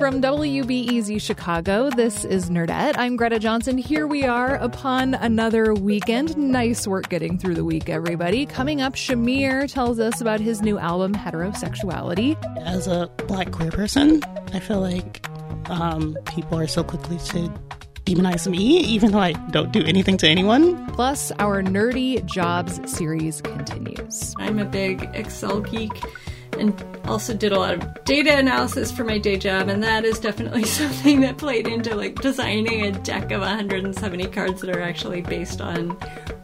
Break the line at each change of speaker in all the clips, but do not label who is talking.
From WBEZ Chicago, this is Nerdette. I'm Greta Johnson. Here we are upon another weekend. Nice work getting through the week, everybody. Coming up, Shamir tells us about his new album, Heterosexuality.
As a black queer person, I feel like um, people are so quickly to demonize me, even though I don't do anything to anyone.
Plus, our Nerdy Jobs series continues.
I'm a big Excel geek and also did a lot of data analysis for my day job and that is definitely something that played into like designing a deck of 170 cards that are actually based on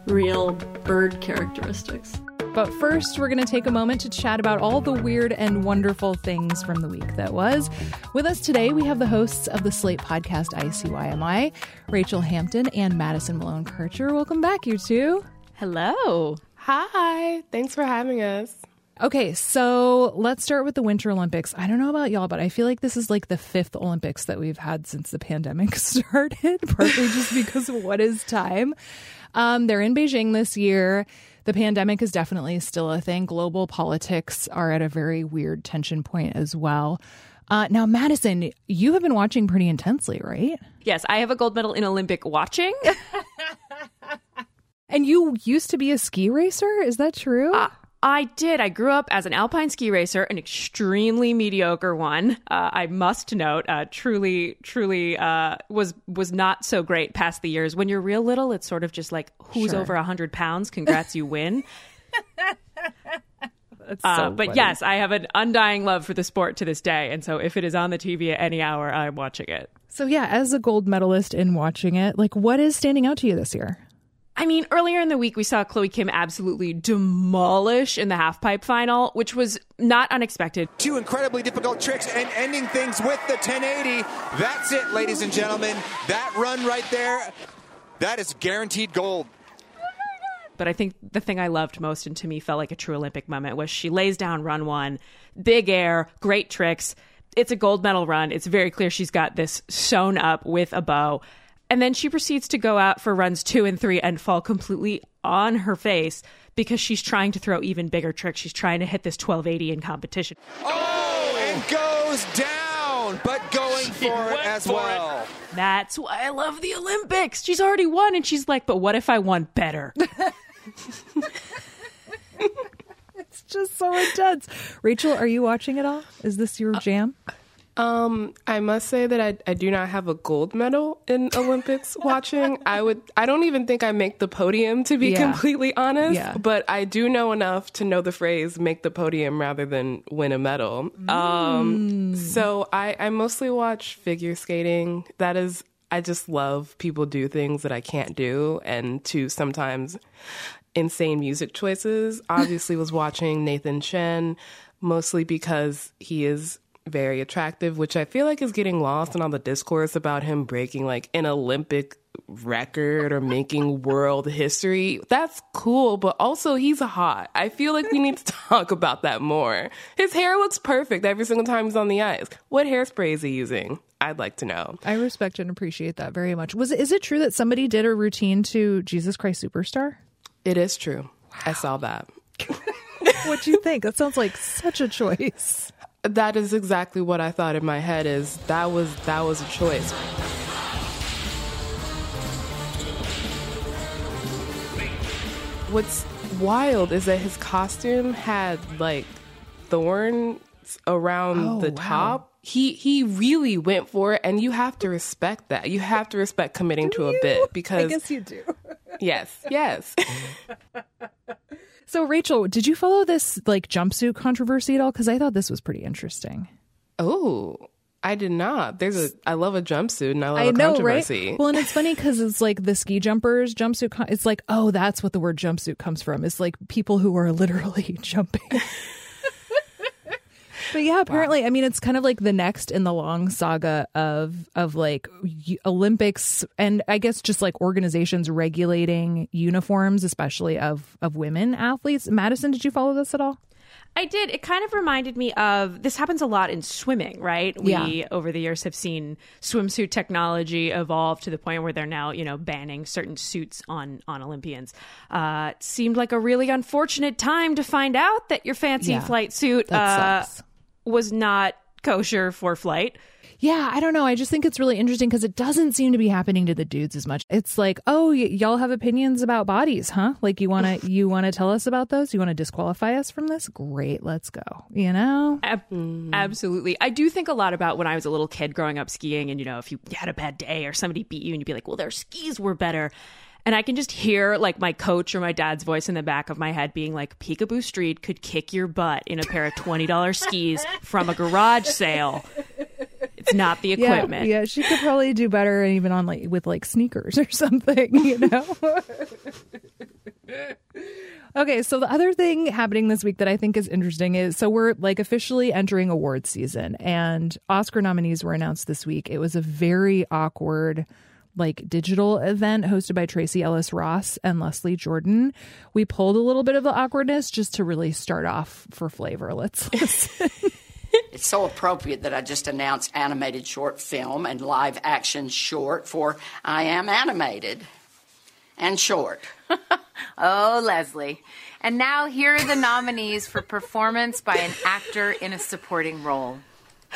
real bird characteristics.
But first, we're going to take a moment to chat about all the weird and wonderful things from the week that was. With us today, we have the hosts of the Slate podcast ICYMI, Rachel Hampton and Madison Malone Kircher. Welcome back, you two.
Hello.
Hi. Thanks for having us.
Okay, so let's start with the Winter Olympics. I don't know about y'all, but I feel like this is like the fifth Olympics that we've had since the pandemic started, partly just because of what is time. Um, they're in Beijing this year. The pandemic is definitely still a thing. Global politics are at a very weird tension point as well. Uh, now, Madison, you have been watching pretty intensely, right?
Yes, I have a gold medal in Olympic watching.
and you used to be a ski racer, is that true?
Uh, I did. I grew up as an alpine ski racer, an extremely mediocre one. Uh, I must note, uh, truly, truly uh, was was not so great past the years. When you're real little, it's sort of just like who's
Sure.
over hundred pounds. Congrats, you win.
That's
Uh,
so
but
funny.
yes, I have an undying love for the sport to this day, and so if it is on the TV at any hour, I'm watching it.
So, yeah, as a gold medalist in watching it, like what is standing out to you this year?
I mean, earlier in the week, we saw Chloe Kim absolutely demolish in the halfpipe final, which was not unexpected.
Two incredibly difficult tricks and ending things with the 1080. That's it, ladies and gentlemen. That run right there, that is guaranteed gold.
But I think the thing I loved most and to me felt like a true Olympic moment was she lays down run one, big air, great tricks. It's a gold medal run. It's very clear she's got this sewn up with a bow. And then she proceeds to go out for runs two and three and fall completely on her face because she's trying to throw even bigger tricks. She's trying to hit this 1280 in competition.
Oh, and goes down, but going for it as well.
That's why I love the Olympics. She's already won, and she's like, but what if I won better?
It's just so intense. Rachel, are you watching it all? Is this your uh, jam?
Um, I must say that I, I do not have a gold medal in Olympics watching. I would I don't even think I make the podium to be
Yeah.
completely honest.
Yeah.
But I do know enough to know the phrase make the podium rather than win a medal. Um so I, I mostly watch figure skating. That is I just love people do things that I can't do and to sometimes insane music choices. Obviously, was watching Nathan Chen mostly because he is very attractive, which I feel like is getting lost in all the discourse about him breaking like an Olympic record or making world history. That's cool, but also he's hot. I feel like we need to talk about that more. His hair looks perfect every single time he's on the ice. What hairspray is he using? I'd like to know.
I respect and appreciate that very much. Was is it true that somebody did a routine to Jesus Christ Superstar?
It is true. I saw that.
What do you think? That sounds like such a choice.
That is exactly what I thought in my head is that was that was a choice. What's wild is that his costume had like thorns around
Oh,
the
wow.
top. He he really went for it and you have to respect that. You have to respect committing to a bit because
I guess you do.
yes, yes.
So, Rachel, did you follow this like jumpsuit controversy at all? Because I thought this was pretty interesting.
Oh, I did not. There's a. I love a jumpsuit and I love
I
a
know,
controversy.
right? Well, and it's funny because it's like the ski jumpers jumpsuit. Con- it's like, oh, that's what the word jumpsuit comes from. It's like people who are literally jumping. But yeah, apparently, I mean, it's kind of like the next in the long saga of of like Olympics and I guess just like organizations regulating uniforms, especially of of women athletes. Madison, did you follow this at all?
I did. It kind of reminded me of this happens a lot in swimming, right? We
Yeah.
over the years have seen swimsuit technology evolve to the point where they're now, you know, banning certain suits on on Olympians. Uh, it seemed like a really unfortunate time to find out that your fancy
Yeah.
flight suit
That
uh,
sucks.
Was not kosher for flight.
Yeah, I don't know. I just think it's really interesting because it doesn't seem to be happening to the dudes as much. It's like, oh, y- y'all have opinions about bodies, huh? Like you want to you want to tell us about those? You want to disqualify us from this? Great, let's go. You know?
Ab- mm. Absolutely. I do think a lot about when I was a little kid growing up skiing, and you know, if you had a bad day or somebody beat you, and you'd be like, well, their skis were better. And I can just hear like my coach or my dad's voice in the back of my head being like, Peekaboo Street could kick your butt in a pair of $20 skis from a garage sale. It's not the equipment.
Yeah, yeah, she could probably do better even on like with like sneakers or something, you know. okay, so the other thing happening this week that I think is interesting is so we're like officially entering award season and Oscar nominees were announced this week. It was a very awkward like digital event hosted by Tracee Ellis Ross and Leslie Jordan. We pulled a little bit of the awkwardness just to really start off for flavor. Let's listen.
It's so appropriate that I just announced animated short film and live action short for I Am Animated and Short.
Oh, Leslie. And now here are the nominees for performance by an actor in a supporting role.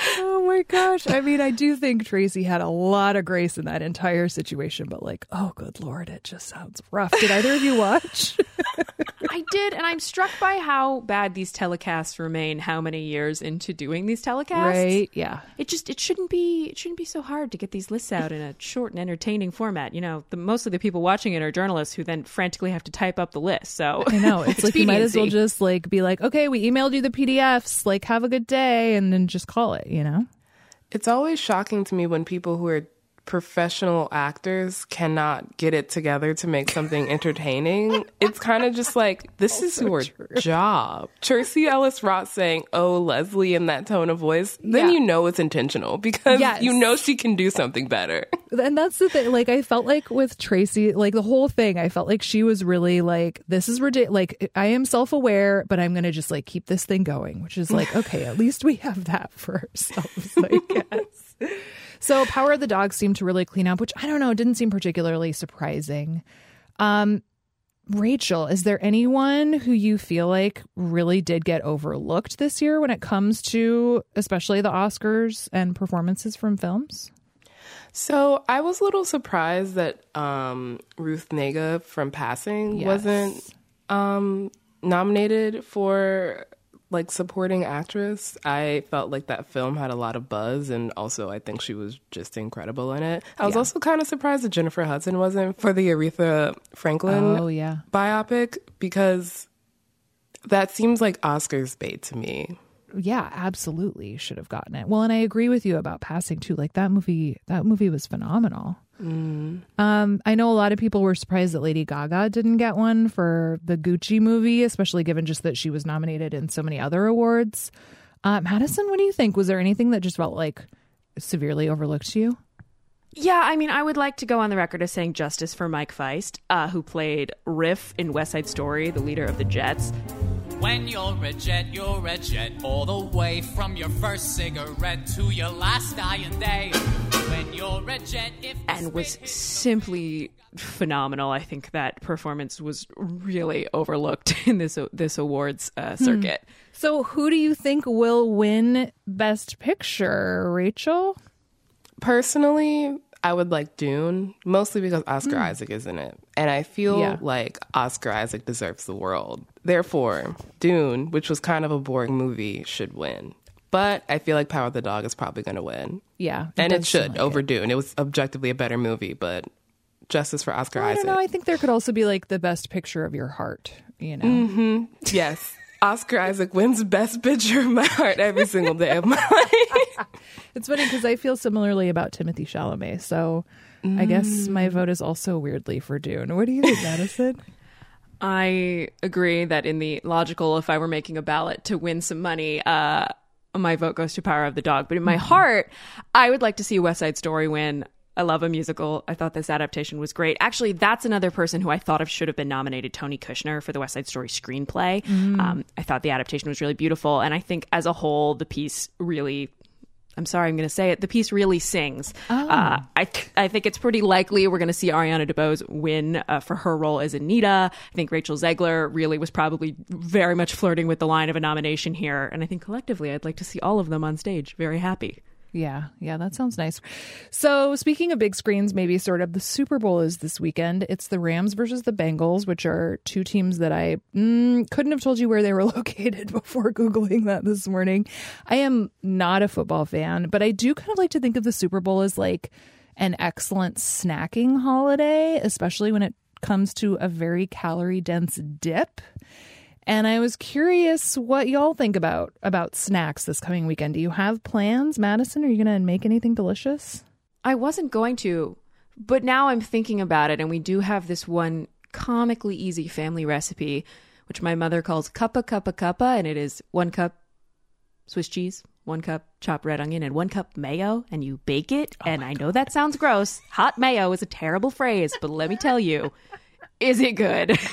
Oh my gosh. I mean, I do think Tracy had a lot of grace in that entire situation, but like, oh, good Lord, it just sounds rough. Did either of you watch?
I did, and I'm struck by how bad these telecasts remain. How many years into doing these telecasts?
right. Yeah.
It just it shouldn't be it shouldn't be so hard to get these lists out in a short and entertaining format. You know, the most of the people watching it are journalists who then frantically have to type up the list. So
I know. It's like you might as well just like be like, okay, we emailed you the PDFs, like, have a good day, and then just call it, you know?
It's always shocking to me when people who are professional actors cannot get it together to make something entertaining. it's kind of just like this is your job. Tracee Ellis Ross saying, "Oh, Leslie" in that tone of voice, then
Yeah.
you know it's intentional because
Yes.
you know she can do something better.
And that's the thing. Like, I felt like with Tracy, like the whole thing, I felt like she was really like, this is ridiculous. Like, I am self aware, but I'm going to just like keep this thing going, which is like, okay, at least we have that for ourselves, I guess. So, Power of the Dog seemed to really clean up, which I don't know, didn't seem particularly surprising. Um, Rachel, is there anyone who you feel like really did get overlooked this year when it comes to especially the Oscars and performances from films?
So I was a little surprised that um, Ruth Negga from Passing
Yes.
wasn't um, nominated for like supporting actress. I felt like that film had a lot of buzz, and also I think she was just incredible in it. I was also kind of surprised that Jennifer Hudson wasn't for the Aretha Franklin
Oh, yeah.
biopic because that seems like Oscar's bait to me.
yeah, absolutely should have gotten it. Well, and I agree with you about passing too. Like that movie, that movie was phenomenal. Um, I know a lot of people were surprised that Lady Gaga didn't get one for the Gucci movie, especially given just that she was nominated in so many other awards. Uh, Madison, what do you think? Was there anything that just felt like severely overlooked to you?
Yeah, I mean, I would like to go on the record as saying justice for Mike Faist, uh, who played Riff in West Side Story, the leader of the Jets.
When you're a jet, you're a jet all the way from your first cigarette to your last dying day. When you're a jet, if
and was simply phenomenal. I think that performance was really overlooked in this this awards uh, circuit.
So, who do you think will win Best Picture, Rachel?
Personally, I would like Dune, mostly because Oscar Isaac is in it. And I feel
Yeah.
like Oscar Isaac deserves the world. Therefore, Dune, which was kind of a boring movie, should win. But I feel like Power of the Dog is probably going to win.
Yeah,
and it should
like
over Dune. It was objectively a better movie, but justice for Oscar
I
Isaac.
don't know. I think there could also be like the Best Picture of your heart. You know, mm-hmm.
Yes. Oscar Isaac wins Best Picture of my heart every single day of my life.
It's funny because I feel similarly about Timothée Chalamet. So I guess my mm. vote is also weirdly for Dune. What do you think, Madison?
I agree that in the logical, if I were making a ballot to win some money, uh, my vote goes to Power of the Dog. But in my heart, I would like to see West Side Story win. I love a musical. I thought this adaptation was great. Actually, that's another person who I thought of should have been nominated, Tony Kushner, for the West Side Story screenplay. Um, I thought the adaptation was really beautiful, and I think as a whole, the piece really. I'm sorry, I'm going to say it. The piece really sings. Uh, I th- I think it's pretty likely we're going to see Ariana DeBose win uh, for her role as Anita. I think Rachel Zegler really was probably very much flirting with the line of a nomination here, and I think collectively, I'd like to see all of them on stage. Very happy.
Yeah, yeah, that sounds nice. So, speaking of big screens, maybe sort of the Super Bowl is this weekend. It's the Rams versus the Bengals, which are two teams that I mm, couldn't have told you where they were located before Googling that this morning. I am not a football fan, but I do kind of like to think of the Super Bowl as like an excellent snacking holiday, especially when it comes to a very calorie dense dip. And I was curious what y'all think about about snacks this coming weekend. Do you have plans, Madison? Are you going to make anything delicious?
I wasn't going to, but now I'm thinking about it, and we do have this one comically easy family recipe, which my mother calls cuppa cuppa cuppa, and it is one cup Swiss cheese, one cup chopped red onion, and one cup mayo, and you bake it. Oh and I know that sounds gross. Hot mayo is a terrible phrase, but let me tell you, is it good?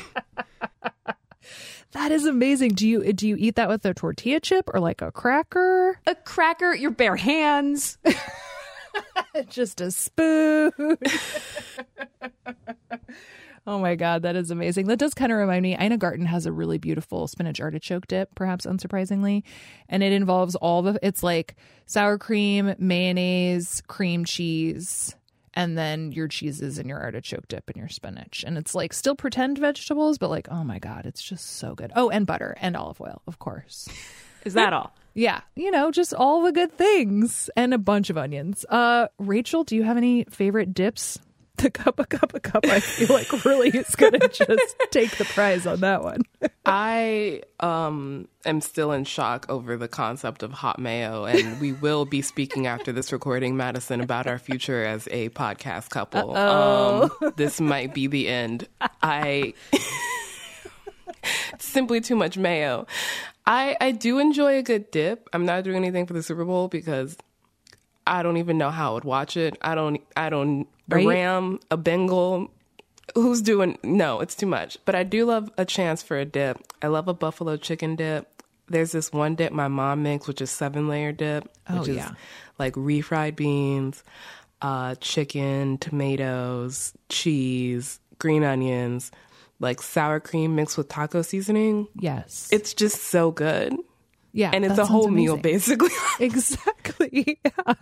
That is amazing. Do you do you eat that with a tortilla chip or like a cracker?
a cracker, your bare hands.
Just a spoon. oh my god, that is amazing. That does kind of remind me. Ina Garten has a really beautiful spinach artichoke dip, perhaps unsurprisingly, and it involves all the. It's like sour cream, mayonnaise, cream cheese. And then your cheeses and your artichoke dip and your spinach. And it's like still pretend vegetables, but like, oh my God, it's just so good. Oh, and butter and olive oil, of course.
Is that all?
Yeah, you know, just all the good things and a bunch of onions. Uh Rachel, do you have any favorite dips? The cup of cup I feel like really is gonna just take the prize on that one.
I um am still in shock over the concept of hot mayo, and we will be speaking after this recording, Madison, about our future as a podcast couple. Um, this might be the end. I simply too much mayo. I I do enjoy a good dip. I'm not doing anything for the Super Bowl because I don't even know how I would watch it. I don't. I don't.
Right?
A ram, a Bengal. Who's doing? No, it's too much. But I do love a chance for a dip. I love a buffalo chicken dip. There's this one dip my mom makes, which is seven layer dip,
Oh,
which is
yeah.
like refried beans, uh, chicken, tomatoes, cheese, green onions, like sour cream mixed with taco seasoning.
Yes.
It's just so good.
Yeah.
And it's a whole
sounds
meal, basically.
Exactly. Yeah.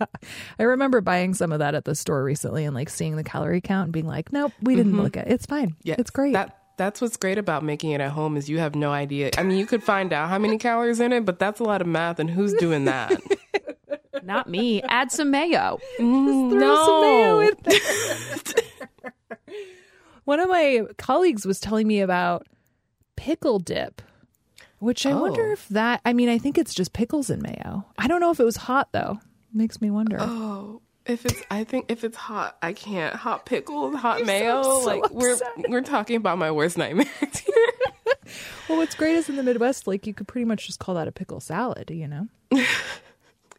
I remember buying some of that at the store recently and like seeing the calorie count and being like, nope, we didn't mm-hmm. look at it. It's fine.
Yeah,
It's great.
That that's what's great about making it at home is you have no idea. I mean, you could find out how many calories in it, but that's a lot of math, and who's doing that?
Not me. Add some mayo.
Throw some mayo in there. One of my colleagues was telling me about pickle dip, which I wonder
Oh.
if that, I mean, I think it's just pickles and mayo. I don't know if it was hot though. Makes me wonder.
oh, if it's, I think if it's hot, I can't. Hot pickles, hot
You
mayo.
sound so
like we're we're talking about my worst nightmares here.
Well, what's great is in the Midwest, like you could pretty much just call that a pickle salad, you know?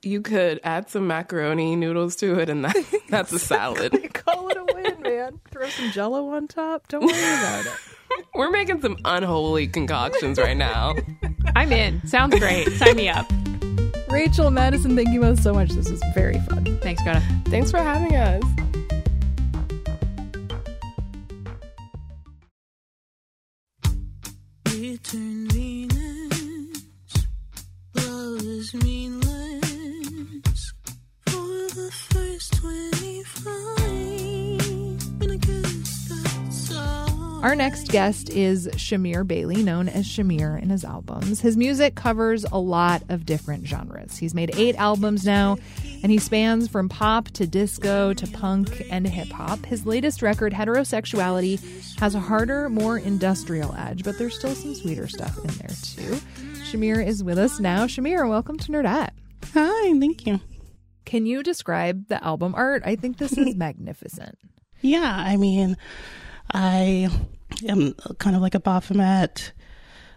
You could add some macaroni noodles to it, and that that's a salad.
call it a win, man. Throw some jello on top. Don't worry about it.
We're making some unholy concoctions right now.
I'm in. Sounds great. Sign me up.
Rachel, Madison, thank you both so much. This was very fun.
Thanks, Greta.
Thanks for having us.
Return Venus,
Our next guest is Shamir Bailey, known as Shamir in his albums. His music covers a lot of different genres. He's made eight albums now, and he spans from pop to disco to punk and hip hop. His latest record, Heterosexuality, has a harder, more industrial edge, but there's still some sweeter stuff in there too. Shamir is with us now. Shamir, welcome to Nerdette.
Hi, thank you.
Can you describe the album art? I think this is magnificent.
Yeah, I mean, I am kind of like a Baphomet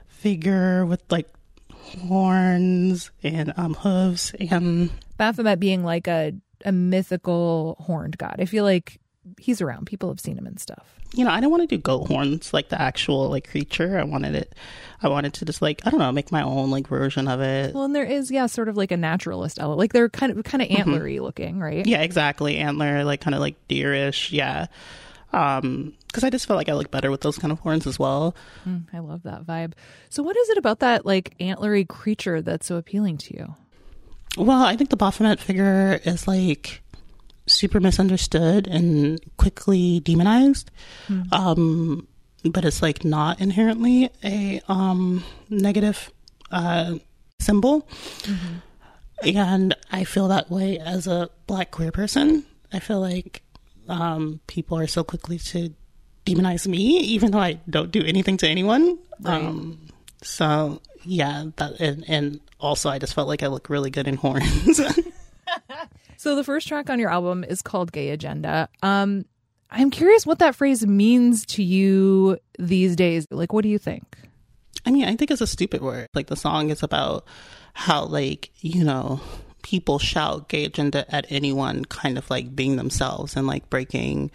figure with like horns and um, hooves and
Baphomet being like a, a mythical horned god. I feel like he's around. People have seen him and stuff.
you know, I didn't want to do goat horns like the actual like creature. I wanted it. I wanted to just like I don't know, make my own like version of it.
Well, and there is, yeah, sort of like a naturalist element. Like they're kind of kind of antlery looking, right?
Yeah, exactly. Antler, like kind of like deerish. Yeah. Um, because I just felt like I look better with those kind of horns as well.
Mm, I love that vibe. So, what is it about that like antlery creature that's so appealing to you?
Well, I think the Baphomet figure is like super misunderstood and quickly demonized. Um, but it's like not inherently a um negative uh symbol. And I feel that way as a black queer person. I feel like um people are so quickly to demonize me even though I don't do anything to anyone. Um so yeah, that and, and also I just felt like I look really good in horns.
So, the first track on your album is called Gay Agenda. Um, I'm curious what that phrase means to you these days. Like, what do you think?
I mean, I think it's a stupid word. Like the song is about how like, you know, people shout gay agenda at anyone kind of like being themselves and like breaking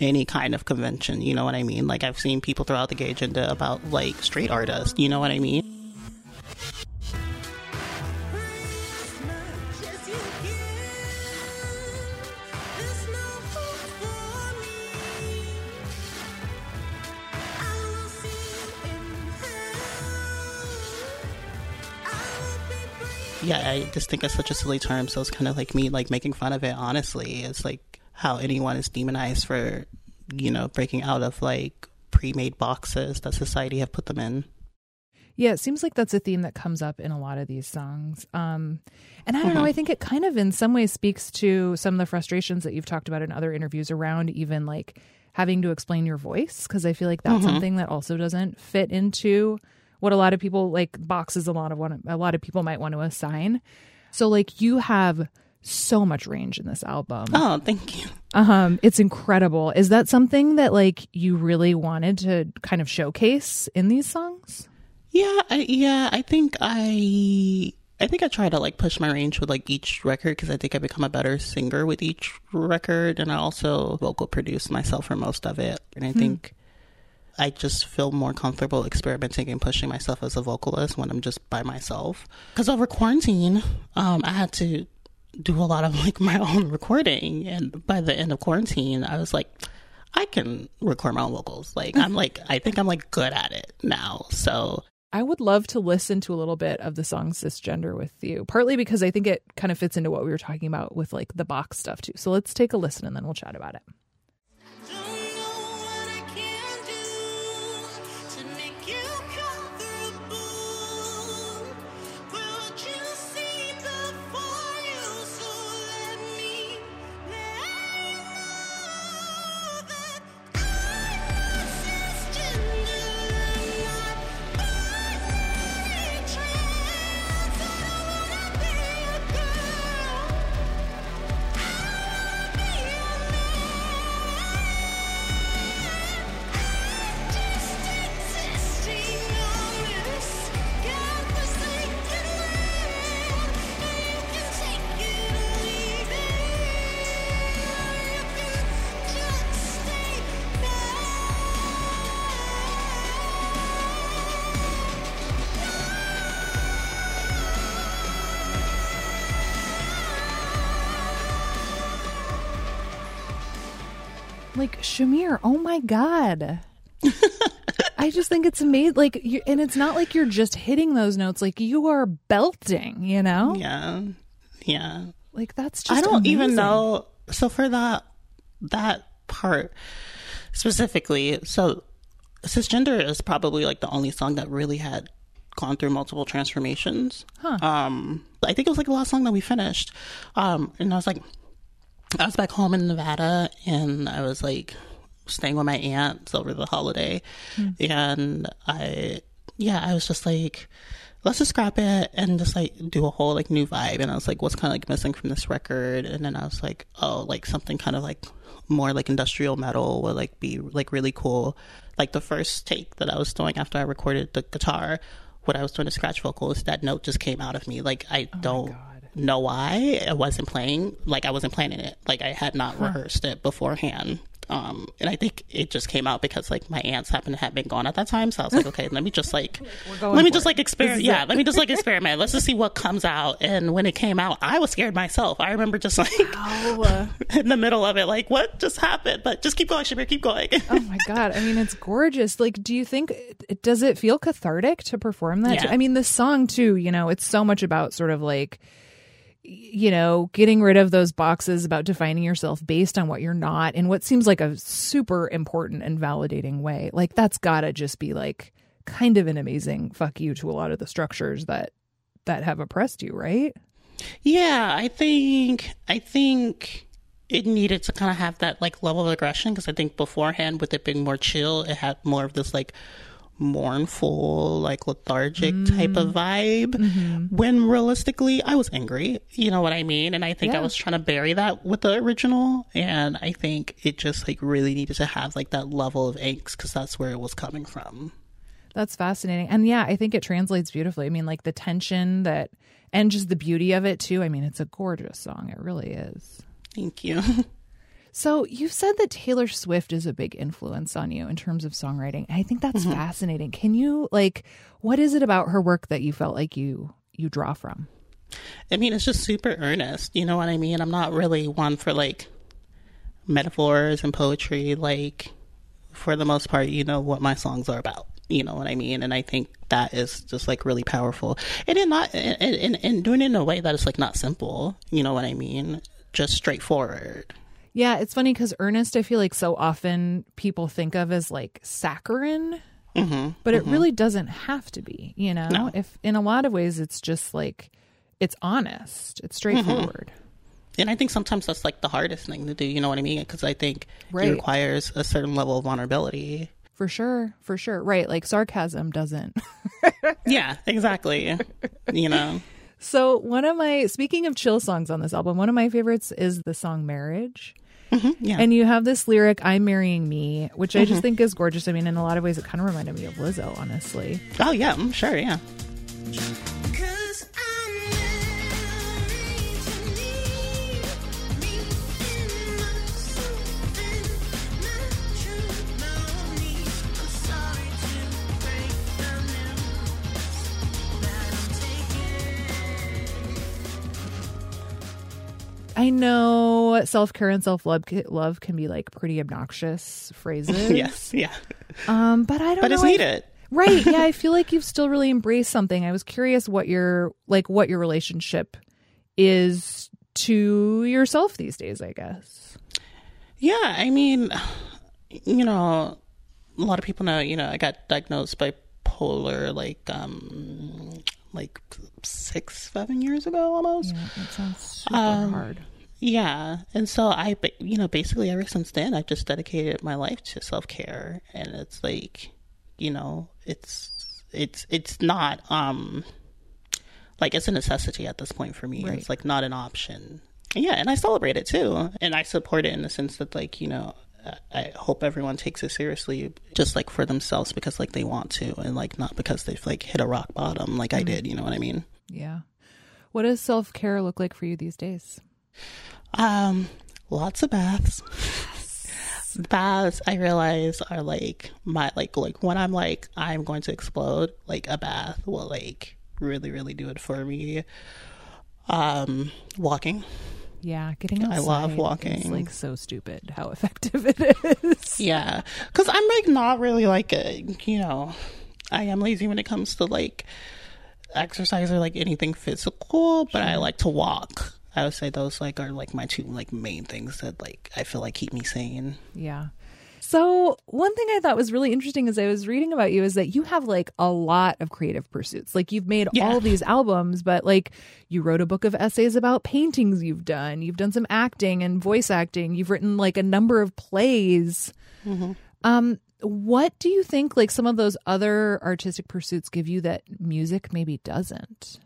any kind of convention, you know what I mean? Like I've seen people throw out the gay agenda about like straight artists, you know what I mean? Yeah, I just think it's such a silly term, so it's kind of like me like making fun of it. Honestly, it's like how anyone is demonized for, you know, breaking out of like pre-made boxes that society have put them in.
Yeah, it seems like that's a theme that comes up in a lot of these songs. Um, and I don't know, I think it kind of in some ways speaks to some of the frustrations that you've talked about in other interviews around even like having to explain your voice. Cause I feel like that's
Mhm.
something that also doesn't fit into what a lot of people like boxes a lot of one a lot of people might want to assign. So like you have so much range in this album.
Oh, thank you.
Um, it's incredible. Is that something that like you really wanted to kind of showcase in these songs?
Yeah, I, yeah, I think I I think I try to like push my range with like each record because I think I become a better singer with each record, and I also vocal produce myself for most of it, and I
Hmm.
think I just feel more comfortable experimenting and pushing myself as a vocalist when I'm just by myself. Because over quarantine, um, I had to do a lot of like my own recording, and by the end of quarantine, I was like. I can record my own vocals. Like I'm like I think I'm like good at it now. So
I would love to listen to a little bit of the song Cisgender with you, partly because I think it kind of fits into what we were talking about with like the box stuff too. So let's take a listen and then we'll chat about it. Like Shamir, oh my god. I just think it's amazing. Like, you, and it's not like you're just hitting those notes; like you are belting. You know?
Yeah, yeah.
Like that's just.
I don't even know. So for that that part specifically, so cisgender is probably like the only song that really had gone through multiple transformations.
Huh.
Um, I think it was like the last song that we finished. Um, and I was like, I was back home in Nevada, and I was like staying with my aunts over the holiday,
Hmm.
and I, yeah, I was just like. let's just scrap it and just like do a whole like new vibe. And I was like, what's kind of like missing from this record? And then I was like, oh, like something kind of like more like industrial metal would like be like really cool. Like the first take that I was doing after I recorded the guitar, what I was doing the scratch vocals, that note just came out of me. Like I don't know why I wasn't playing. Like I wasn't planning it. Like I had not rehearsed it beforehand. Um, and I think it just came out because like my aunts happened to have been gone at that time. So I was like, okay, let me just like, let me just
it.
like experiment. Yeah, let me just like experiment. Let's just see what comes out. And when it came out, I was scared myself. I remember just like in the middle of it, like what just happened? But just keep going, Shamir, keep going.
Oh my god! I mean, it's gorgeous. Like, do you think does it feel cathartic to perform that?
Yeah.
I mean, the song too. You know, it's so much about sort of like, you know, getting rid of those boxes about defining yourself based on what you're not in what seems like a super important and validating way. Like, that's gotta just be like kind of an amazing fuck you to a lot of the structures that that have oppressed you, right?
Yeah, I think I think it needed to kind of have that like level of aggression because I think beforehand with it being more chill, it had more of this like mournful, like lethargic mm. type of vibe. Mm-hmm. When realistically, I was angry. You know what I mean? And I think I was trying to bury that with the original, and I think it just like really needed to have like that level of angst because that's where it was coming from.
That's fascinating. And yeah, I think it translates beautifully. I mean, like the tension that and just the beauty of it too. I mean, it's a gorgeous song. It really is.
Thank you.
So you've said that Taylor Swift is a big influence on you in terms of songwriting. I think that's
Mhm.
fascinating. Can you like what is it about her work that you felt like you you draw from?
I mean, it's just super earnest. You know what I mean? I'm not really one for like metaphors and poetry. Like, for the most part, you know what my songs are about. You know what I mean? And I think that is just like really powerful. And in not and, and, and doing it in a way that is like not simple. You know what I mean? Just straightforward.
Yeah, it's funny because earnest, I feel like so often people think of as like saccharine,
Mm-hmm.
but it really doesn't have to be. You know,
No.
if in a lot of ways it's just like it's honest, it's straightforward.
And I think sometimes that's like the hardest thing to do. You know what I mean? Because I think
Right.
it requires a certain level of vulnerability.
For sure, for sure. Right, like sarcasm doesn't.
Yeah, exactly. you know.
So, one of my speaking of chill songs on this album, one of my favorites is the song Marriage.
Yeah.
And you have this lyric, I'm marrying me, which I just
Mhm.
think is gorgeous. I mean, in a lot of ways, it kind of reminded me of Lizzo, honestly.
Oh yeah, I'm sure. Yeah.
I know self care and self love love can be like pretty obnoxious phrases.
yes. Yeah.
Um, but I don't
But
know.
it's
I-
needed.
right. Yeah. I feel like you've still really embraced something. I was curious what your like what your relationship is to yourself these days, I guess.
Yeah, I mean, you know, a lot of people know, you know, I got diagnosed bipolar like um like six, seven years ago almost.
Yeah, that sounds super
Um,
hard.
Yeah, and so I, you know, basically ever since then, I've just dedicated my life to self care, and it's like, you know, it's it's it's not um like it's a necessity at this point for me.
Right.
It's like not an option. Yeah, and I celebrate it too, and I support it in the sense that like you know. I- hope everyone takes it seriously, just like for themselves, because like they want to, and like not because they've like hit a rock bottom, like I
Mm.
did. You know what I mean?
Yeah. What does self care look like for you these days?
Um, lots of baths. baths, I realize, are like my like like when I'm like I'm going to explode. Like a bath will like really really do it for me. Um, walking.
Yeah, getting outside.
I love walking.
like so stupid how effective it is.
Yeah, because I'm like not really like a you know, I am lazy when it comes to like exercise or like anything physical, but I like to walk. I would say those like are like my two like main things that like I feel like keep me sane.
Yeah. So, one thing I thought was really interesting as I was reading about you is that you have like a lot of creative pursuits. Like, you've made
Yeah.
all these albums, but like you wrote a book of essays about paintings you've done. You've done some acting and voice acting. You've written like a number of plays. Um, What do you think like some of those other artistic pursuits give you that music maybe doesn't?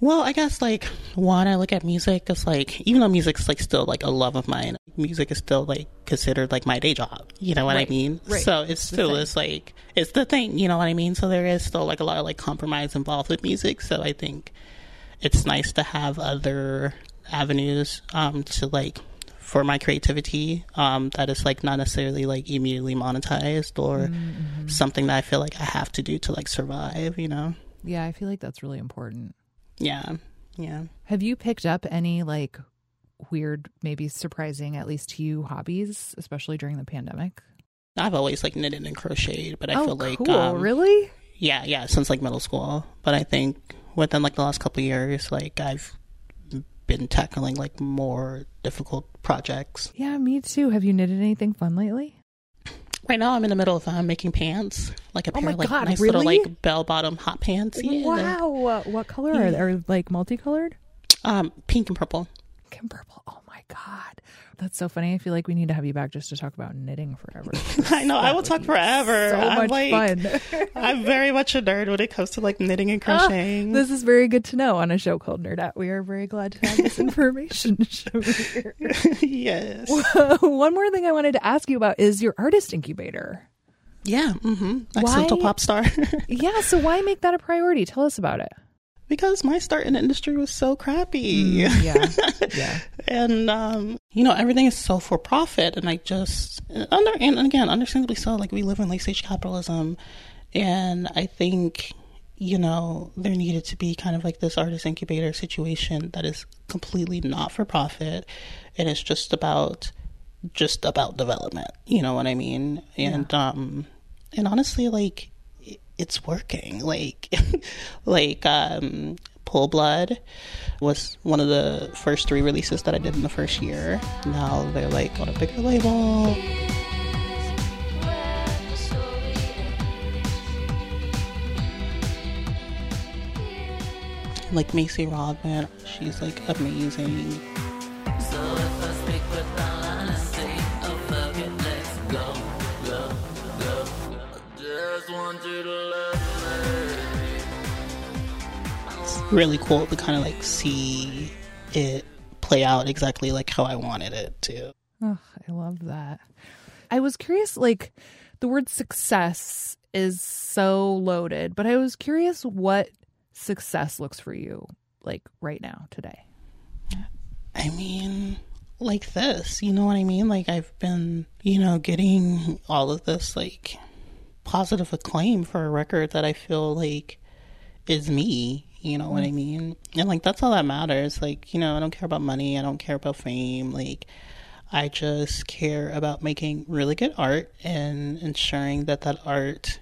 Well, I guess like one, I look at music as like even though music's like still like a love of mine, music is still like considered like my day job. You know what
Right,
I mean?
right.
So it
The
still is like it's the thing. You know what I mean? So there is still like a lot of like compromise involved with music. So I think it's nice to have other avenues um to like for my creativity um that is like not necessarily like immediately monetized or
Mm-hmm.
something that I feel like I have to do to like survive. You know?
Yeah, I feel like that's really important.
Yeah. Yeah.
Have you picked up any like weird, maybe surprising, at least to you, hobbies, especially during the pandemic?
I've always like knitted and crocheted, but I
oh,
feel like
cool.
um,
really?
yeah, yeah, since like middle school. But I think within like the last couple of years, like I've been tackling like more difficult projects.
Yeah, me too. Have you knitted anything fun lately?
Right now, I'm in the middle of uh, making pants, like a
Oh
pair of like
God,
nice little like bell bottom hot pants. Yeah,
Wow. What color are they? Are like multicolored?
um, pink and purple.
Pink and purple. Oh my God. That's so funny. I feel like we need to have you back just to talk about knitting forever.
I know. I will talk forever.
so
I'm
much
like,
fun.
I'm very much a nerd when it comes to like knitting and
Ah,
crocheting.
this is very good to know on a show called Nerdette. We are very glad to have this information to show here.
yes.
One more thing I wanted to ask you about is your artist incubator.
Yeah. Mm-hmm. Accidental
Why-
pop star.
Yeah, so why make that a priority? Tell us about it.
Because my start in the industry was so crappy.
Mm, yeah. Yeah.
and um, you know everything is so for profit, and I just under and again, understandably so. Like we live in late stage capitalism, and I think you know there needed to be kind of like this artist incubator situation that is completely not for profit, and it's just about just about development. You know what I mean? And um, and honestly, like it's working. Like like um, Pull Blood was one of the first three releases that I did in the first year. Now they're like on a bigger label. Like Macy Rodman, she's like amazing. It's really cool to kind of like see it play out exactly like how I wanted it to.
Oh, I love that. I was curious, like, the word success is so loaded, but I was curious what success looks for you, like, right now, today.
I mean, like this, you know what I mean? Like I've been, you know, getting all of this like positive acclaim for a record that I feel like is me, you know what I mean? And like that's all that matters. Like, you know, I don't care about money, I don't care about fame, like I just care about making really good art and ensuring that that art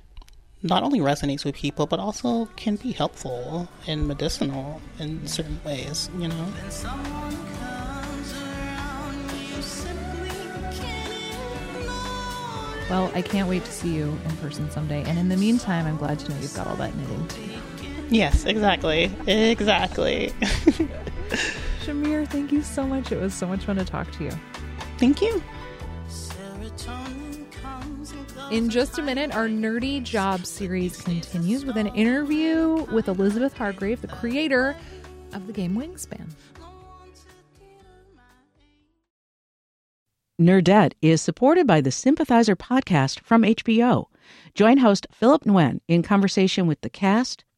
not only resonates with people but also can be helpful and medicinal in certain ways, you know?
Well, I can't wait to see you in person someday. And in the meantime, I'm glad to know you've got all that knitting.
Yes, exactly. Exactly.
Shamir, thank you so much. It was so much fun to talk to you.
Thank you.
In just a minute, our Nerdy Job series continues with an interview with Elizabeth Hargrave, the creator of the game Wingspan.
Nerdette is supported by the Sympathizer podcast from HBO. Join host Philip Nguyen in conversation with the cast,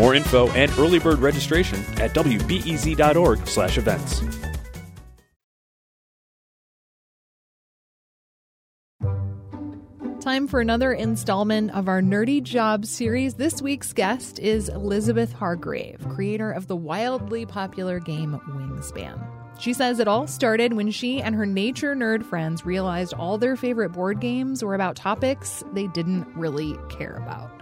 More info and early bird registration at wbez.org/events.
Time for another installment of our Nerdy Job series. This week's guest is Elizabeth Hargrave, creator of the wildly popular game Wingspan. She says it all started when she and her nature nerd friends realized all their favorite board games were about topics they didn't really care about.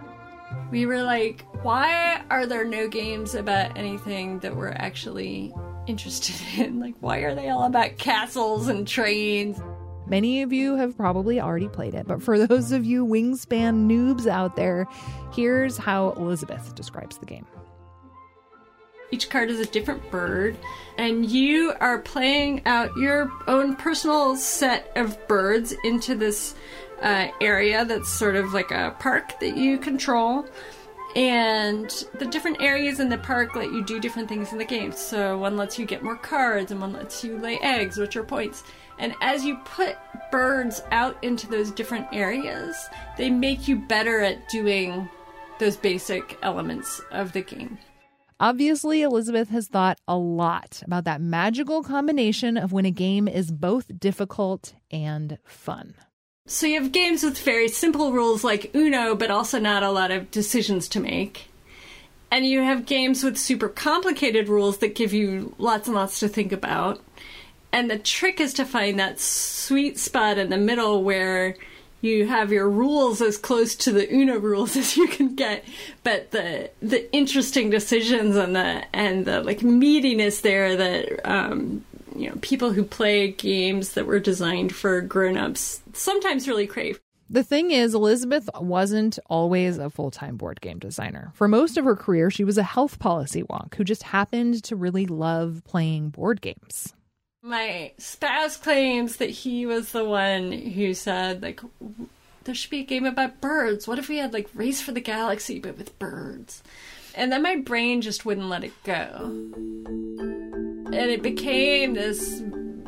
We were like, why are there no games about anything that we're actually interested in? Like, why are they all about castles and trains?
Many of you have probably already played it, but for those of you Wingspan noobs out there, here's how Elizabeth describes the game.
Each card is a different bird, and you are playing out your own personal set of birds into this uh, area that's sort of like a park that you control. And the different areas in the park let you do different things in the game. So one lets you get more cards, and one lets you lay eggs, which are points. And as you put birds out into those different areas, they make you better at doing those basic elements of the game.
Obviously, Elizabeth has thought a lot about that magical combination of when a game is both difficult and fun.
So you have games with very simple rules like Uno, but also not a lot of decisions to make. And you have games with super complicated rules that give you lots and lots to think about. And the trick is to find that sweet spot in the middle where you have your rules as close to the Uno rules as you can get, but the the interesting decisions and the and the like meatiness there that um, you know people who play games that were designed for grown-ups sometimes really crave.
The thing is, Elizabeth wasn't always a full time board game designer. For most of her career, she was a health policy wonk who just happened to really love playing board games.
My spouse claims that he was the one who said like there should be a game about birds. What if we had like Race for the Galaxy but with birds? And then my brain just wouldn't let it go. And it became this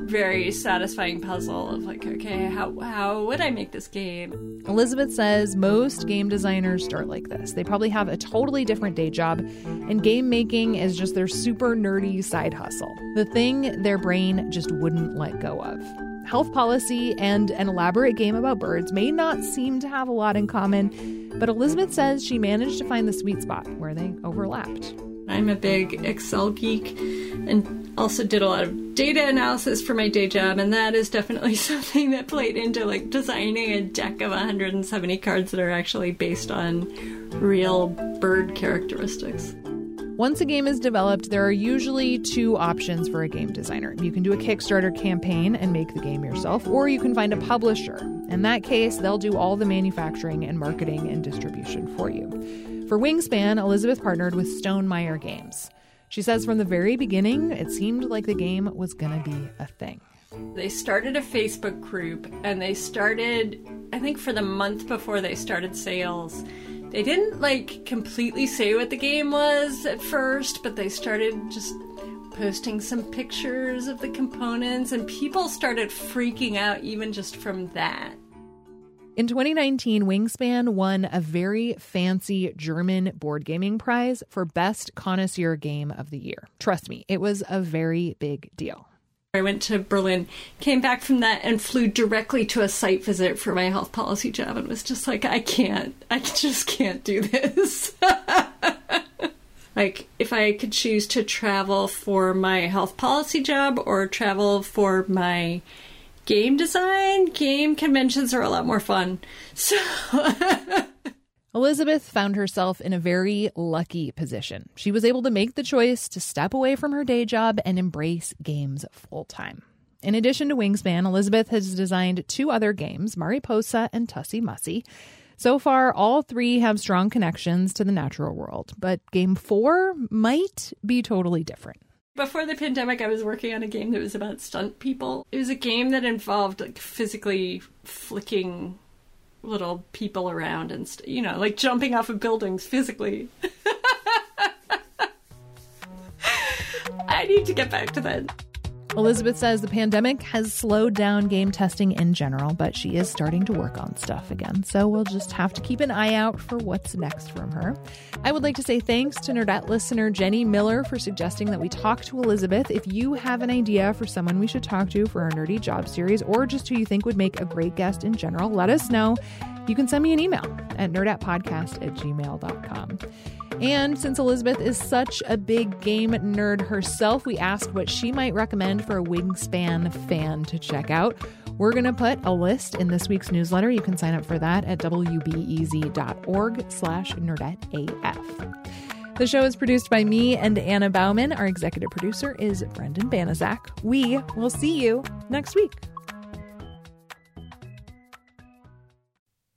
very satisfying puzzle of like, okay, how how would I make this game?
Elizabeth says most game designers start like this. They probably have a totally different day job, and game making is just their super nerdy side hustle, the thing their brain just wouldn't let go of. Health policy and an elaborate game about birds may not seem to have a lot in common, but Elizabeth says she managed to find the sweet spot where they overlapped.
I'm a big Excel geek and also did a lot of data analysis for my day job, and that is definitely something that played into like designing a deck of 170 cards that are actually based on real bird characteristics.
Once a game is developed, there are usually two options for a game designer. You can do a Kickstarter campaign and make the game yourself, or you can find a publisher. In that case, they'll do all the manufacturing and marketing and distribution for you. For Wingspan, Elizabeth partnered with Stone Stonemaier Games. She says from the very beginning, it seemed like the game was going to be a thing.
They started a Facebook group and they started, I think, for the month before they started sales. They didn't like completely say what the game was at first, but they started just posting some pictures of the components, and people started freaking out even just from that.
In 2019, Wingspan won a very fancy German board gaming prize for Best Connoisseur Game of the Year. Trust me, it was a very big deal.
I went to Berlin, came back from that, and flew directly to a site visit for my health policy job and was just like, I can't, I just can't do this. like, if I could choose to travel for my health policy job or travel for my game design, game conventions are a lot more fun. So.
Elizabeth found herself in a very lucky position. She was able to make the choice to step away from her day job and embrace games full time. In addition to Wingspan, Elizabeth has designed two other games, Mariposa and Tussie Mussy. So far, all three have strong connections to the natural world, but game four might be totally different.
Before the pandemic, I was working on a game that was about stunt people. It was a game that involved like physically flicking little people around and st- you know, like jumping off of buildings physically. I need to get back to that.
Elizabeth says the pandemic has slowed down game testing in general, but she is starting to work on stuff again. So we'll just have to keep an eye out for what's next from her. I would like to say thanks to Nerdette listener Jenny Miller for suggesting that we talk to Elizabeth. If you have an idea for someone we should talk to for our nerdy job series, or just who you think would make a great guest in general, let us know. You can send me an email at nerdettepodcast at gmail.com. And since Elizabeth is such a big game nerd herself, we asked what she might recommend for a Wingspan fan to check out. We're going to put a list in this week's newsletter. You can sign up for that at wbez.org slash nerdettef. The show is produced by me and Anna Bauman. Our executive producer is Brendan Banaszak. We will see you next week.